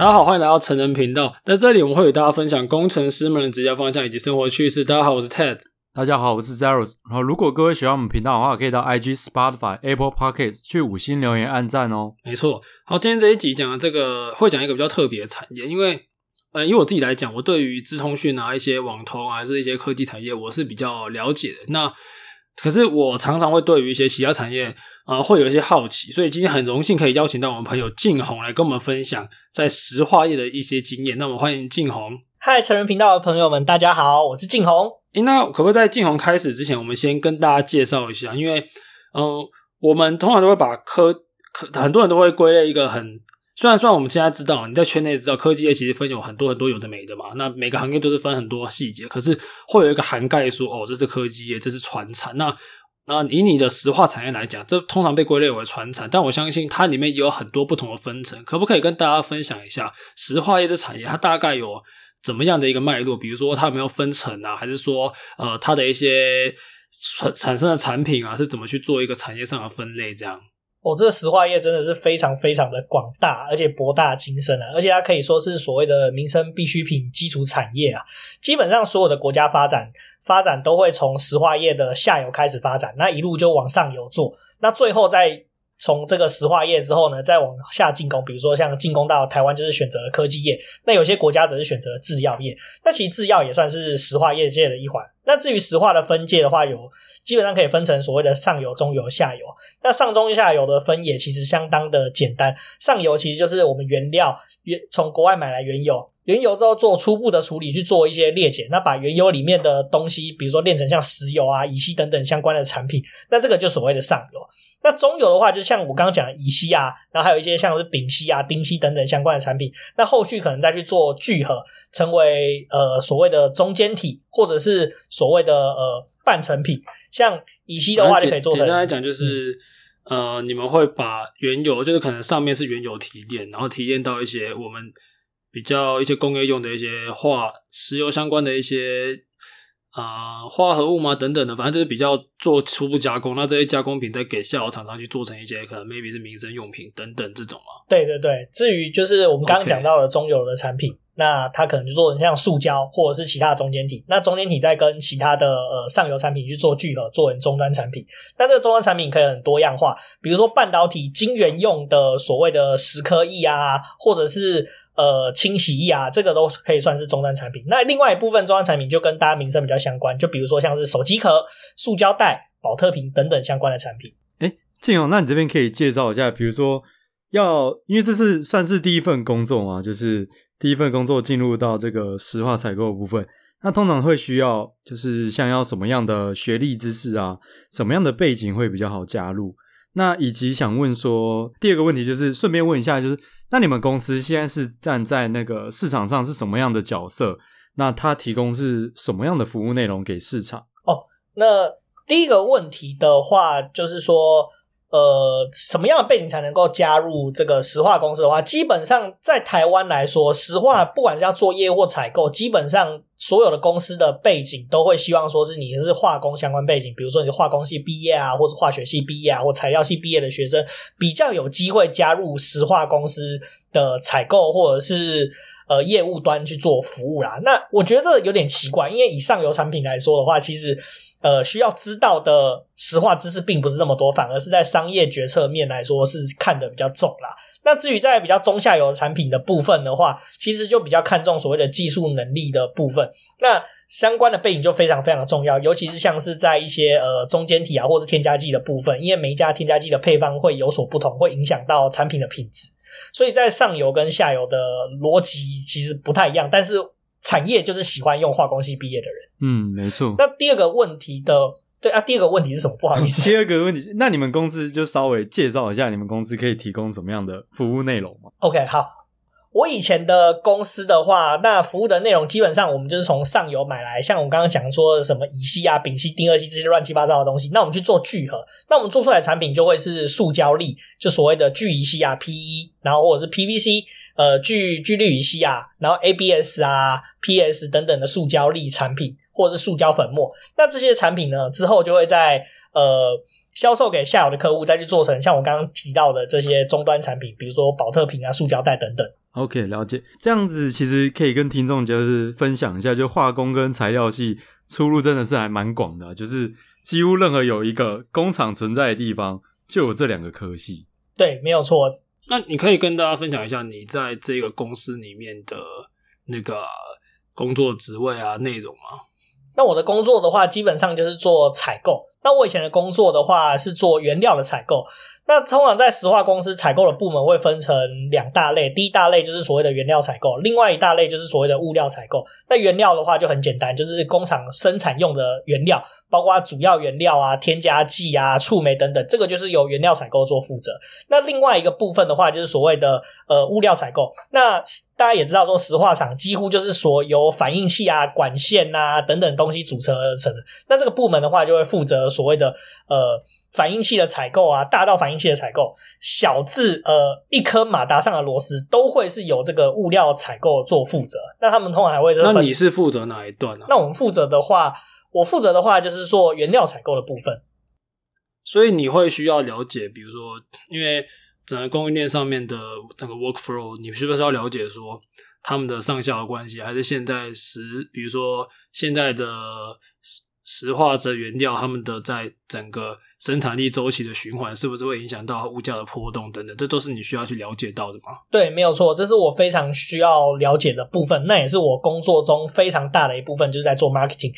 大家好，欢迎来到成人频道。在这里，我们会与大家分享工程师们的职业方向以及生活趣事。大家好，我是 Ted。大家好，我是 Zeros。然后，如果各位喜欢我们频道的话，可以到 IG、Spotify、Apple Podcasts 去五星留言、按赞哦。没错。好，今天这一集讲的这个会讲一个比较特别的产业，因为呃，以我自己来讲，我对于资通讯啊、一些网通啊，还是一些科技产业，我是比较了解的。那可是我常常会对于一些其他产业，呃，会有一些好奇，所以今天很荣幸可以邀请到我们朋友静红来跟我们分享在石化业的一些经验。那我们欢迎静红。嗨，成人频道的朋友们，大家好，我是静红。诶，那可不可以在静红开始之前，我们先跟大家介绍一下？因为，嗯、呃，我们通常都会把科科很多人都会归类一个很。虽然，虽然我们现在知道，你在圈内知道科技业其实分有很多很多有的没的嘛，那每个行业都是分很多细节，可是会有一个涵盖说，哦，这是科技业，这是传产。那那以你的石化产业来讲，这通常被归类为传产，但我相信它里面也有很多不同的分层。可不可以跟大家分享一下石化业这产业它大概有怎么样的一个脉络？比如说它有没有分层啊，还是说呃它的一些产产生的产品啊是怎么去做一个产业上的分类这样？哦，这个石化业真的是非常非常的广大，而且博大精深啊！而且它可以说是所谓的民生必需品基础产业啊。基本上所有的国家发展发展都会从石化业的下游开始发展，那一路就往上游做，那最后在从这个石化业之后呢，再往下进攻。比如说像进攻到台湾，就是选择了科技业；那有些国家则是选择了制药业。那其实制药也算是石化业界的一环。那至于石化的分界的话，有基本上可以分成所谓的上游、中游、下游。那上中下游的分野其实相当的简单。上游其实就是我们原料原从国外买来原油，原油之后做初步的处理，去做一些裂解，那把原油里面的东西，比如说炼成像石油啊、乙烯等等相关的产品，那这个就所谓的上游。那中游的话，就像我刚刚讲的乙烯啊，然后还有一些像是丙烯啊、丁烯等等相关的产品，那后续可能再去做聚合，成为呃所谓的中间体，或者是所谓的呃半成品。像乙烯的话，就可以做成。简单来讲，就是、嗯、呃，你们会把原油，就是可能上面是原油提炼，然后提炼到一些我们比较一些工业用的一些化石油相关的一些。啊、呃，化合物嘛，等等的，反正就是比较做初步加工，那这些加工品再给下游厂商去做成一些可能 maybe 是民生用品等等这种嘛。对对对，至于就是我们刚刚讲到的中游的产品，Okay. 那它可能就做成像塑胶或者是其他的中间体，那中间体再跟其他的呃上游产品去做聚合，做成终端产品。那这个终端产品可以很多样化，比如说半导体晶圆用的所谓的蚀刻液啊，或者是。呃，清洗液啊，这个都可以算是终端产品。那另外一部分终端产品就跟大家民生比较相关，就比如说像是手机壳、塑胶袋、保特瓶等等相关的产品。诶，晋弘，那你这边可以介绍一下，比如说要，因为这是算是第一份工作嘛，就是第一份工作进入到这个石化采购部分，那通常会需要就是像要什么样的学历知识啊，什么样的背景会比较好加入？那以及想问说，第二个问题就是顺便问一下，就是。那你们公司现在是站在那个市场上是什么样的角色？那它提供是什么样的服务内容给市场？哦，那第一个问题的话，就是说，呃，什么样的背景才能够加入这个石化公司的话，基本上在台湾来说，石化不管是要做业务或采购，基本上。所有的公司的背景都会希望说是你是化工相关背景，比如说你是化工系毕业啊，或是化学系毕业啊，或材料系毕业的学生，比较有机会加入石化公司的采购或者是呃业务端去做服务啦。那我觉得这有点奇怪，因为以上游产品来说的话，其实呃需要知道的石化知识并不是那么多，反而是在商业决策面来说是看得比较重啦。那至于在比较中下游产品的部分的话，其实就比较看重所谓的技术能力的部分。那相关的背景就非常非常重要，尤其是像是在一些呃中间体啊，或是添加剂的部分，因为每一家添加剂的配方会有所不同，会影响到产品的品质。所以在上游跟下游的逻辑其实不太一样，但是产业就是喜欢用化工系毕业的人。嗯，没错。那第二个问题的。对啊，第二个问题是什么？不好意思，第二个问题，那你们公司就稍微介绍一下，你们公司可以提供什么样的服务内容吗？OK，好，我以前的公司的话，那服务的内容基本上我们就是从上游买来，像我刚刚讲说的什么乙烯啊、丙烯、丁二烯这些乱七八糟的东西，那我们去做聚合，那我们做出来的产品就会是塑胶粒，就所谓的聚乙烯啊 （PE），然后或者是 PVC，呃，聚聚氯乙烯啊，然后 ABS 啊、PS 等等的塑胶粒产品。或者是塑胶粉末，那这些产品呢，之后就会在呃销售给下游的客户，再去做成像我刚刚提到的这些终端产品，比如说保特瓶啊、塑胶袋等等。OK，了解。这样子其实可以跟听众就是分享一下，就化工跟材料系出路真的是还蛮广的，就是几乎任何有一个工厂存在的地方，就有这两个科系。对，没有错。那你可以跟大家分享一下你在这个公司里面的那个工作职位啊、内容吗？那我的工作的话，基本上就是做采购。那我以前的工作的话，是做原料的采购。那通常在石化公司采购的部门会分成两大类，第一大类就是所谓的原料采购，另外一大类就是所谓的物料采购。那原料的话就很简单，就是工厂生产用的原料。包括主要原料啊、添加剂啊、触媒等等，这个就是由原料采购做负责。那另外一个部分的话，就是所谓的呃物料采购。那大家也知道，说石化厂几乎就是所有反应器啊、管线啊等等东西组成而成的。那这个部门的话，就会负责所谓的呃反应器的采购啊，大到反应器的采购，小至呃一颗马达上的螺丝，都会是由这个物料采购做负责。那他们通常还会，那你是负责哪一段呢？那我们负责的话。我负责的话就是做原料采购的部分，所以你会需要了解，比如说，因为整个供应链上面的整个 workflow，你是不是要了解说他们的上下游关系，还是现在石，比如说现在的石石化的原料，他们的在整个生产力周期的循环，是不是会影响到物价的波动等等，这都是你需要去了解到的吗？对，没有错，这是我非常需要了解的部分，那也是我工作中非常大的一部分，就是在做 marketing。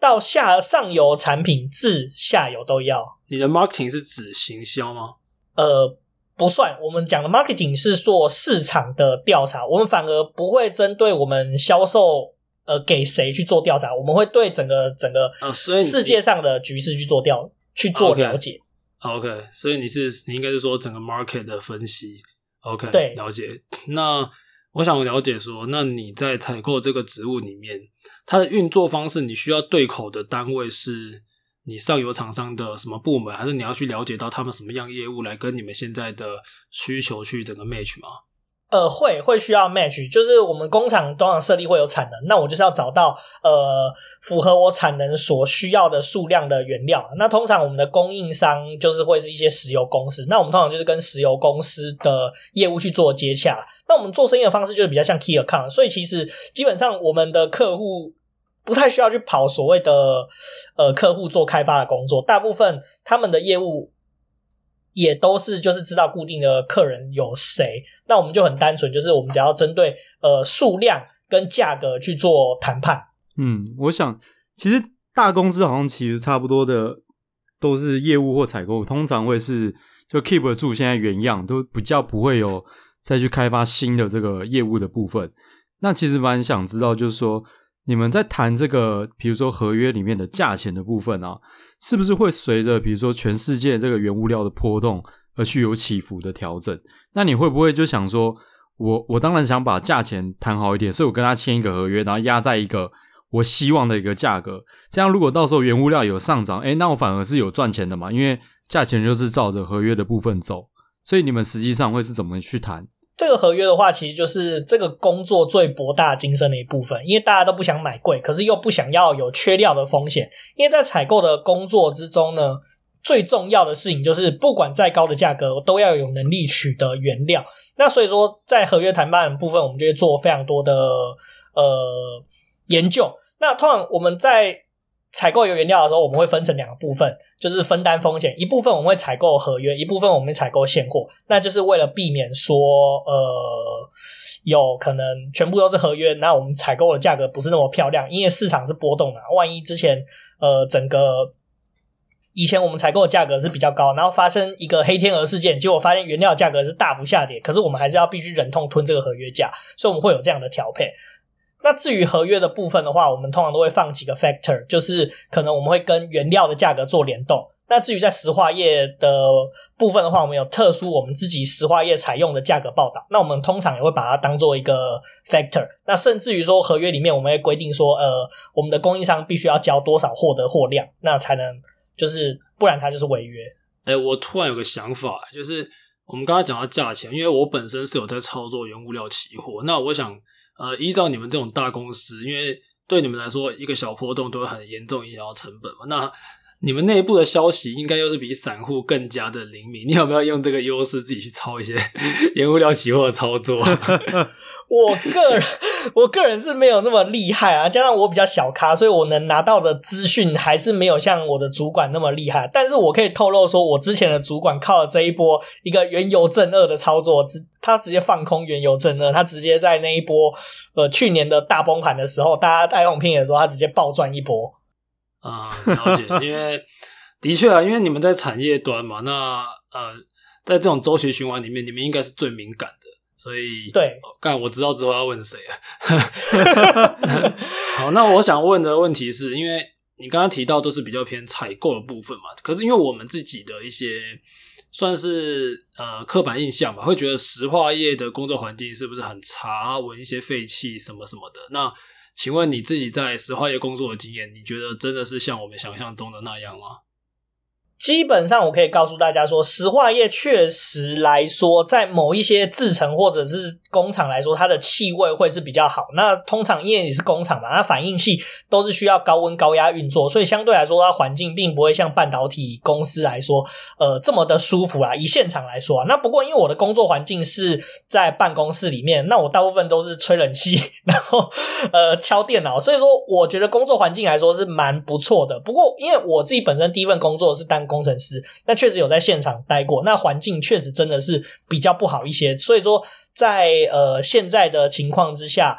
到下上游产品至下游都要。你的 marketing 是指行销吗？呃，不算。我们讲的 marketing 是做市场的调查，我们反而不会针对我们销售呃给谁去做调查，我们会对整个整个世界上的局势去做调、呃、去做了解。OK，所以你是你应该是说整个 market 的分析。OK，对，了解。那我想了解说，那你在采购这个职务里面，它的运作方式，你需要对口的单位是你上游厂商的什么部门，还是你要去了解到他们什么样业务来跟你们现在的需求去整个 match 吗？呃，会会需要 match，就是我们工厂通常设立会有产能，那我就是要找到呃符合我产能所需要的数量的原料。那通常我们的供应商就是会是一些石油公司，那我们通常就是跟石油公司的业务去做接洽。那我们做生意的方式就是比较像 key account，所以其实基本上我们的客户不太需要去跑所谓的呃客户做开发的工作，大部分他们的业务也都是就是知道固定的客人有谁。那我们就很单纯，就是我们只要针对呃数量跟价格去做谈判。嗯，我想其实大公司好像其实差不多的都是业务或采购，通常会是就 keep 住现在原样，都比较不会有再去开发新的这个业务的部分。那其实蛮想知道，就是说你们在谈这个，比如说合约里面的价钱的部分啊，是不是会随着比如说全世界这个原物料的波动？而去有起伏的调整，那你会不会就想说，我我当然想把价钱谈好一点，所以我跟他签一个合约，然后压在一个我希望的一个价格，这样如果到时候原物料有上涨，诶，那我反而是有赚钱的嘛，因为价钱就是照着合约的部分走，所以你们实际上会是怎么去谈？这个合约的话，其实就是这个工作最博大精深的一部分，因为大家都不想买贵，可是又不想要有缺料的风险，因为在采购的工作之中呢。最重要的事情就是，不管再高的价格，我都要有能力取得原料。那所以说，在合约谈判的部分，我们就会做非常多的呃研究。那通常我们在采购有原料的时候，我们会分成两个部分，就是分担风险。一部分我们会采购合约，一部分我们采购现货。那就是为了避免说，呃，有可能全部都是合约，那我们采购的价格不是那么漂亮，因为市场是波动的。万一之前呃整个以前我们采购的价格是比较高，然后发生一个黑天鹅事件，结果发现原料价格是大幅下跌，可是我们还是要必须忍痛吞这个合约价，所以我们会有这样的调配。那至于合约的部分的话，我们通常都会放几个 factor，就是可能我们会跟原料的价格做联动。那至于在石化业的部分的话，我们有特殊我们自己石化业采用的价格报道，那我们通常也会把它当做一个 factor。那甚至于说合约里面我们会规定说，呃，我们的供应商必须要交多少货的货量，那才能。就是不然，它就是违约。哎、我突然有个想法，就是我们刚才讲到价钱，因为我本身是有在操作原物料期货。那我想，呃，依照你们这种大公司，因为对你们来说，一个小波动都会很严重影响到成本嘛。那你们内部的消息应该又是比散户更加的灵敏。你有没有用这个优势自己去抄一些 原物料期货的操作？我个人，我个人是没有那么厉害啊，加上我比较小咖，所以我能拿到的资讯还是没有像我的主管那么厉害。但是我可以透露说，我之前的主管靠了这一波一个原油正二的操作，直他直接放空原油正二，他直接在那一波呃去年的大崩盘的时候，大家爱用拼的时候，他直接暴赚一波。啊、嗯，了解，因为的确啊，因为你们在产业端嘛，那呃，在这种周期循环里面，你们应该是最敏感的。所以，对，干、哦、我知道之后要问谁了。好，那我想问的问题是，因为你刚刚提到都是比较偏采购的部分嘛，可是因为我们自己的一些算是呃刻板印象吧，会觉得石化业的工作环境是不是很差，闻一些废气什么什么的。那请问你自己在石化业工作的经验，你觉得真的是像我们想象中的那样吗？基本上，我可以告诉大家说，石化业确实来说，在某一些制成或者是工厂来说，它的气味会是比较好。那通常因为你是工厂嘛，那反应器都是需要高温高压运作，所以相对来说，它环境并不会像半导体公司来说，呃，这么的舒服啦。以现场来说啊，那不过因为我的工作环境是在办公室里面，那我大部分都是吹冷气，然后呃敲电脑，所以说我觉得工作环境来说是蛮不错的。不过因为我自己本身第一份工作是当工程师，那确实有在现场待过，那环境确实真的是比较不好一些，所以说在呃现在的情况之下，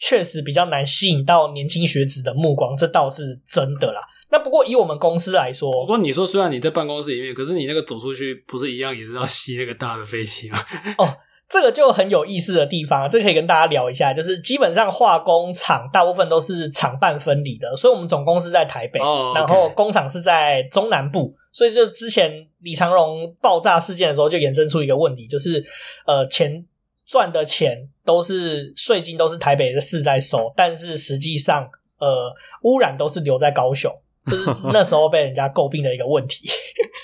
确实比较难吸引到年轻学子的目光，这倒是真的啦。那不过以我们公司来说，不过你说虽然你在办公室里面，可是你那个走出去不是一样也是要吸那个大的废气吗？哦。这个就很有意思的地方，这个可以跟大家聊一下。就是基本上化工厂大部分都是厂办分离的，所以我们总公司在台北，oh. 然后工厂是在中南部。所以就之前李长荣爆炸事件的时候，就衍生出一个问题，就是呃，钱赚的钱都是税金都是台北的市在收，但是实际上呃污染都是留在高雄。这是那时候被人家诟病的一个问题。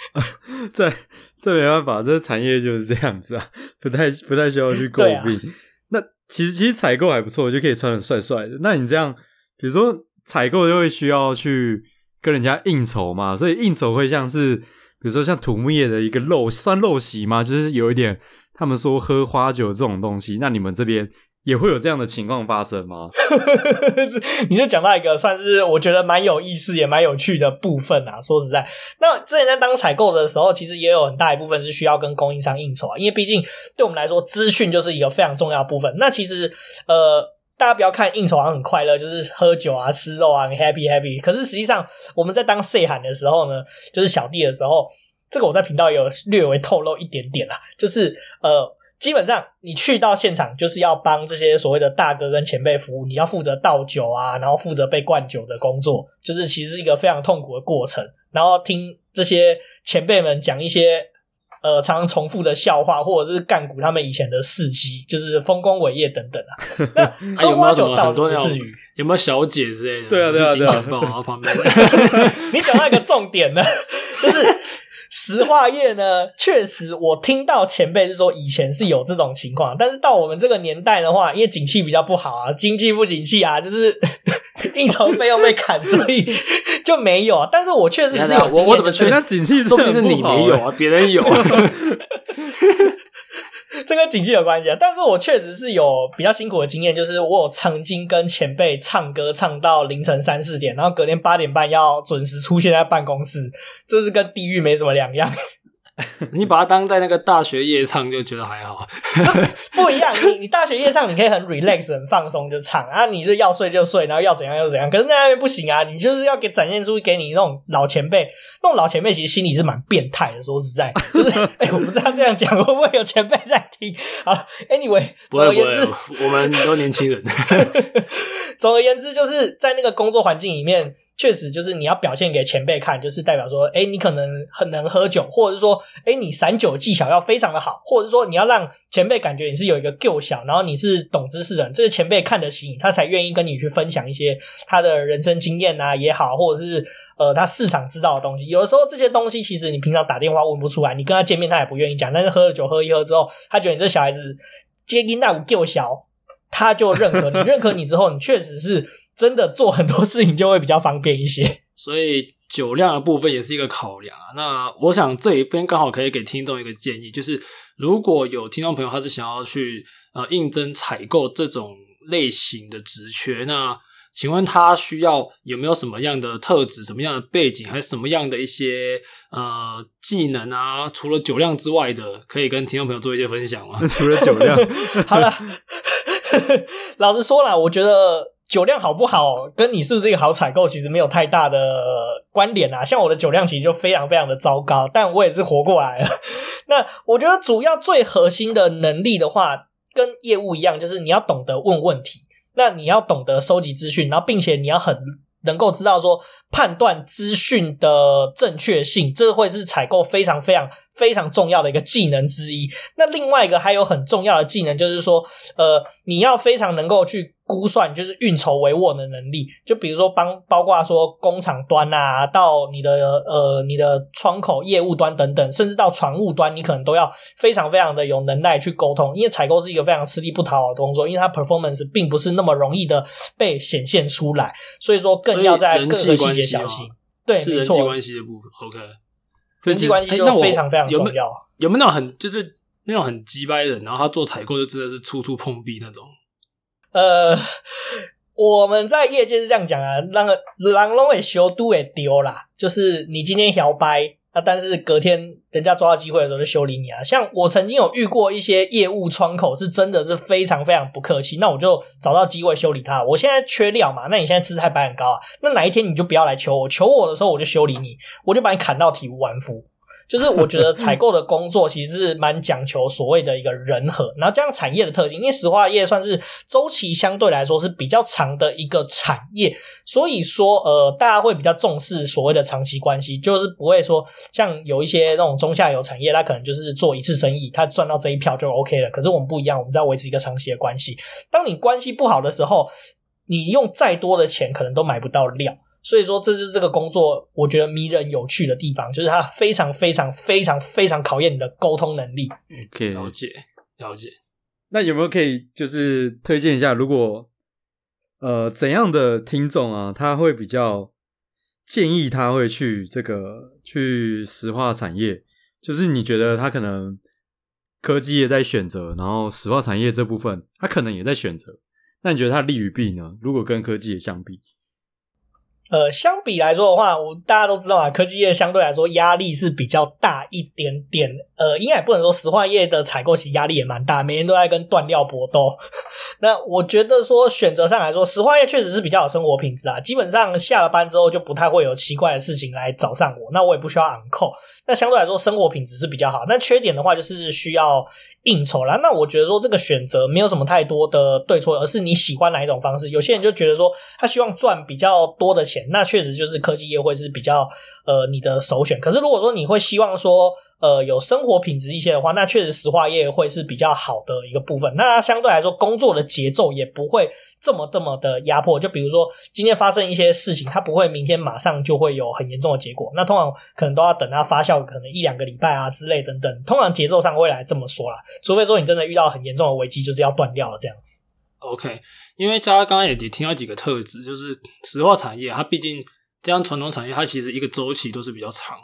这这没办法，这个产业就是这样子啊，不太不太需要去诟病。啊、那其实其实采购还不错，就可以穿的帅帅的。那你这样，比如说采购就会需要去跟人家应酬嘛，所以应酬会像是，比如说像土木业的一个陋算陋习嘛，就是有一点他们说喝花酒这种东西。那你们这边？也会有这样的情况发生吗？你就讲到一个算是我觉得蛮有意思也蛮有趣的部分啊。说实在，那之前在当采购的时候，其实也有很大一部分是需要跟供应商应酬啊。因为毕竟对我们来说，资讯就是一个非常重要的部分。那其实呃，大家不要看应酬好像很快乐，就是喝酒啊、吃肉啊，happy happy。可是实际上我们在当 C 喊的时候呢，就是小弟的时候，这个我在频道有略微透露一点点啦，就是呃。基本上，你去到现场就是要帮这些所谓的大哥跟前辈服务，你要负责倒酒啊，然后负责被灌酒的工作，就是其实是一个非常痛苦的过程。然后听这些前辈们讲一些呃常常重复的笑话，或者是干股他们以前的事迹，就是丰功伟业等等啊。那喝花酒倒是不至于，有没有小姐之类的？对啊，对啊，对啊。旁边，你讲到一个重点呢，就是。石化业呢，确实我听到前辈是说以前是有这种情况，但是到我们这个年代的话，因为景气比较不好啊，经济不景气啊，就是 应酬费用被砍，所以 就没有啊。但是我确实是有经验，我怎么觉得景气说明是你没有啊，别人有。这跟景气有关系啊，但是我确实是有比较辛苦的经验，就是我有曾经跟前辈唱歌唱到凌晨三四点，然后隔天八点半要准时出现在办公室，这是跟地狱没什么两样。你把它当在那个大学夜唱就觉得还好，不一样。你你大学夜唱你可以很 relax 很放松就唱啊，你就要睡就睡，然后要怎样就怎样。可是那边不行啊，你就是要给展现出给你那种老前辈，那种老前辈其实心里是蛮变态的。说实在，就是 哎、欸，我不知道这样讲会不会有前辈在听。好，anyway，总而言之，我们都年轻人。总而言之，就是在那个工作环境里面。确实，就是你要表现给前辈看，就是代表说，哎，你可能很能喝酒，或者是说，哎，你散酒技巧要非常的好，或者是说，你要让前辈感觉你是有一个够小，然后你是懂知识的人，这个前辈看得起你，他才愿意跟你去分享一些他的人生经验啊也好，或者是呃他市场知道的东西。有的时候这些东西其实你平常打电话问不出来，你跟他见面他也不愿意讲，但是喝了酒喝一喝之后，他觉得你这小孩子接近那五够小。他就认可你，认可你之后，你确实是真的做很多事情就会比较方便一些。所以酒量的部分也是一个考量啊。那我想这一边刚好可以给听众一个建议，就是如果有听众朋友他是想要去呃应征采购这种类型的职缺，那请问他需要有没有什么样的特质、什么样的背景，还是什么样的一些呃技能啊？除了酒量之外的，可以跟听众朋友做一些分享吗？除了酒量，好了，老实说啦，我觉得酒量好不好，跟你是不是一个好采购，其实没有太大的关联啊。像我的酒量其实就非常非常的糟糕，但我也是活过来了。那我觉得主要最核心的能力的话，跟业务一样，就是你要懂得问问题。那你要懂得收集资讯，然后并且你要很能够知道说判断资讯的正确性，这会是采购非常非常非常重要的一个技能之一。那另外一个还有很重要的技能就是说，呃，你要非常能够去。估算就是运筹帷幄的能力，就比如说帮包括说工厂端啊，到你的呃你的窗口业务端等等，甚至到船务端，你可能都要非常非常的有能耐去沟通，因为采购是一个非常吃力不讨好的工作，因为它 performance 并不是那么容易的被显现出来，所以说更要在各个细节小心。对，是人际关系的部分。OK，人际关系就非常非常重要。有没有那种很就是那种很鸡掰的人，然后他做采购就真的是处处碰壁那种？呃，我们在业界是这样讲啊，那个狼龙也修都也丢啦，就是你今天摇摆啊，但是隔天人家抓到机会的时候就修理你啊。像我曾经有遇过一些业务窗口，是真的是非常非常不客气，那我就找到机会修理他。我现在缺料嘛，那你现在姿态摆很高啊，那哪一天你就不要来求我，求我的时候我就修理你，我就把你砍到体无完肤。就是我觉得采购的工作其实是蛮讲求所谓的一个人和，然后这样产业的特性，因为石化业算是周期相对来说是比较长的一个产业，所以说呃大家会比较重视所谓的长期关系，就是不会说像有一些那种中下游产业，它可能就是做一次生意，它赚到这一票就 OK 了。可是我们不一样，我们是要维持一个长期的关系。当你关系不好的时候，你用再多的钱可能都买不到料。所以说，这是这个工作我觉得迷人有趣的地方，就是它非常非常非常非常考验你的沟通能力。OK，了解了解。那有没有可以就是推荐一下，如果呃怎样的听众啊，他会比较建议他会去这个去石化产业？就是你觉得他可能科技也在选择，然后石化产业这部分他可能也在选择，那你觉得他利与弊呢？如果跟科技也相比？呃，相比来说的话，我大家都知道啊，科技业相对来说压力是比较大一点点。呃，应该也不能说石化业的采购其实压力也蛮大，每天都在跟断料搏斗。那我觉得说选择上来说，石化业确实是比较有生活品质啊，基本上下了班之后就不太会有奇怪的事情来找上我，那我也不需要昂扣。那相对来说生活品质是比较好，那缺点的话就是需要应酬啦。那我觉得说这个选择没有什么太多的对错，而是你喜欢哪一种方式。有些人就觉得说他希望赚比较多的钱，那确实就是科技业会是比较呃你的首选。可是如果说你会希望说，呃，有生活品质一些的话，那确实石化业会是比较好的一个部分。那相对来说，工作的节奏也不会这么这么的压迫。就比如说今天发生一些事情，它不会明天马上就会有很严重的结果。那通常可能都要等它发酵，可能一两个礼拜啊之类等等。通常节奏上会来这么说啦，除非说你真的遇到很严重的危机，就是要断掉了这样子。OK，因为大家刚刚也也听到几个特质，就是石化产业它毕竟这样传统产业，它其实一个周期都是比较长的。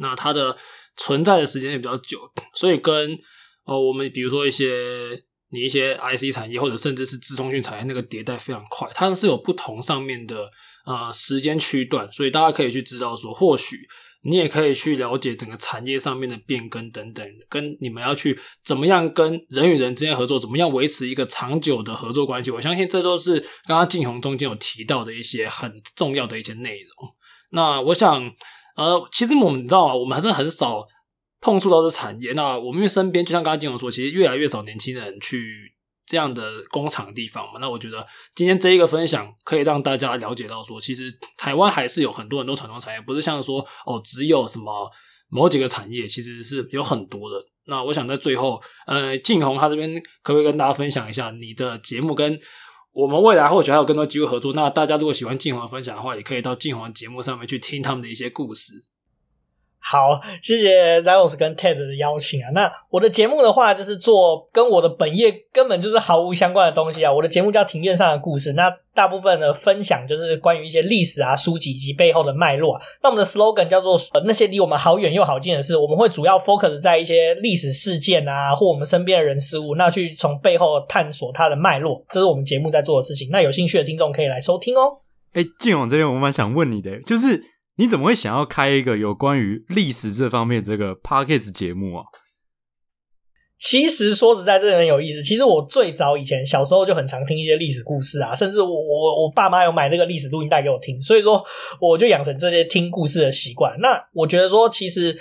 那它的存在的时间也比较久，所以跟呃我们比如说一些你一些 IC 产业或者甚至是资通讯产业那个迭代非常快，它是有不同上面的呃时间区段，所以大家可以去知道说，或许你也可以去了解整个产业上面的变更等等，跟你们要去怎么样跟人与人之间合作，怎么样维持一个长久的合作关系。我相信这都是刚刚晋弘中间有提到的一些很重要的一些内容。那我想。呃，其实我们你知道吗？我们还是很少碰触到这产业。那我们因为身边就像刚刚晋弘说，其实越来越少年轻人去这样的工厂地方嘛。那我觉得今天这一个分享可以让大家了解到说，其实台湾还是有很多很多传统产业，不是像说哦，只有什么某几个产业，其实是有很多的。那我想在最后，呃，晋弘他这边可不可以跟大家分享一下你的节目跟？我们未来或许还有更多机会合作。那大家如果喜欢晋弘的分享的话，也可以到晋弘的节目上面去听他们的一些故事。好，谢谢 Zelos 跟 Ted 的邀请啊。那我的节目的话，就是做跟我的本业根本就是毫无相关的东西啊。我的节目叫《庭院上的故事》，那大部分的分享就是关于一些历史啊、书籍以及背后的脉络。那我们的 slogan 叫做“那些离我们好远又好近的事”，我们会主要 focus 在一些历史事件啊，或我们身边的人事物，那去从背后探索它的脉络，这是我们节目在做的事情。那有兴趣的听众可以来收听哦。哎，晋弘这边我蛮想问你的，就是。你怎么会想要开一个有关于历史这方面这个 podcast 节目啊？其实说实在，这很有意思。其实我最早以前小时候就很常听一些历史故事啊，甚至我我我爸妈有买那个历史录音带给我听，所以说我就养成这些听故事的习惯。那我觉得说，其实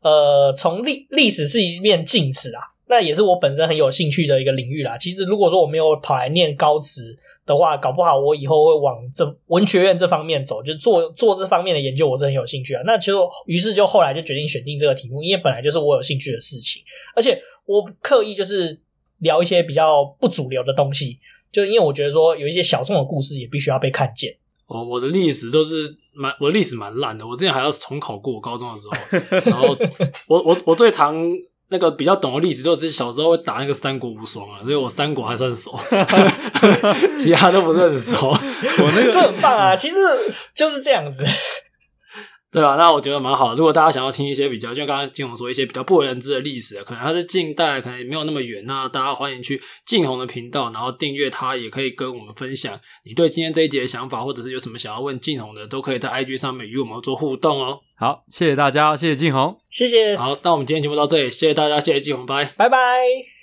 呃，从历历史是一面镜子啊。那也是我本身很有兴趣的一个领域啦。其实如果说我没有跑来念高职的话，搞不好我以后会往这文学院这方面走，就做做这方面的研究，我是很有兴趣啊。那其实于是就后来就决定选定这个题目，因为本来就是我有兴趣的事情，而且我刻意就是聊一些比较不主流的东西，就因为我觉得说有一些小众的故事也必须要被看见。哦，我的历史都是蛮，我历史蛮烂的，我之前还要重考过我高中的时候，然后 我我我最常。那个比较懂的例子，就是小时候会打那个三国无双啊，所以我三国还算熟，其他都不是很熟。我那个就很棒啊，其实就是这样子。对啊，那我觉得蛮好的。如果大家想要听一些比较，就刚刚晋弘说一些比较不为人知的历史，可能它是近代，可能也没有那么远，那大家欢迎去晋弘的频道，然后订阅他，也可以跟我们分享你对今天这一集的想法，或者是有什么想要问晋弘的，都可以在 IG 上面与我们做互动哦。好，谢谢大家，谢谢晋弘，谢谢。好，那我们今天节目到这里，谢谢大家，谢谢晋弘，拜拜拜。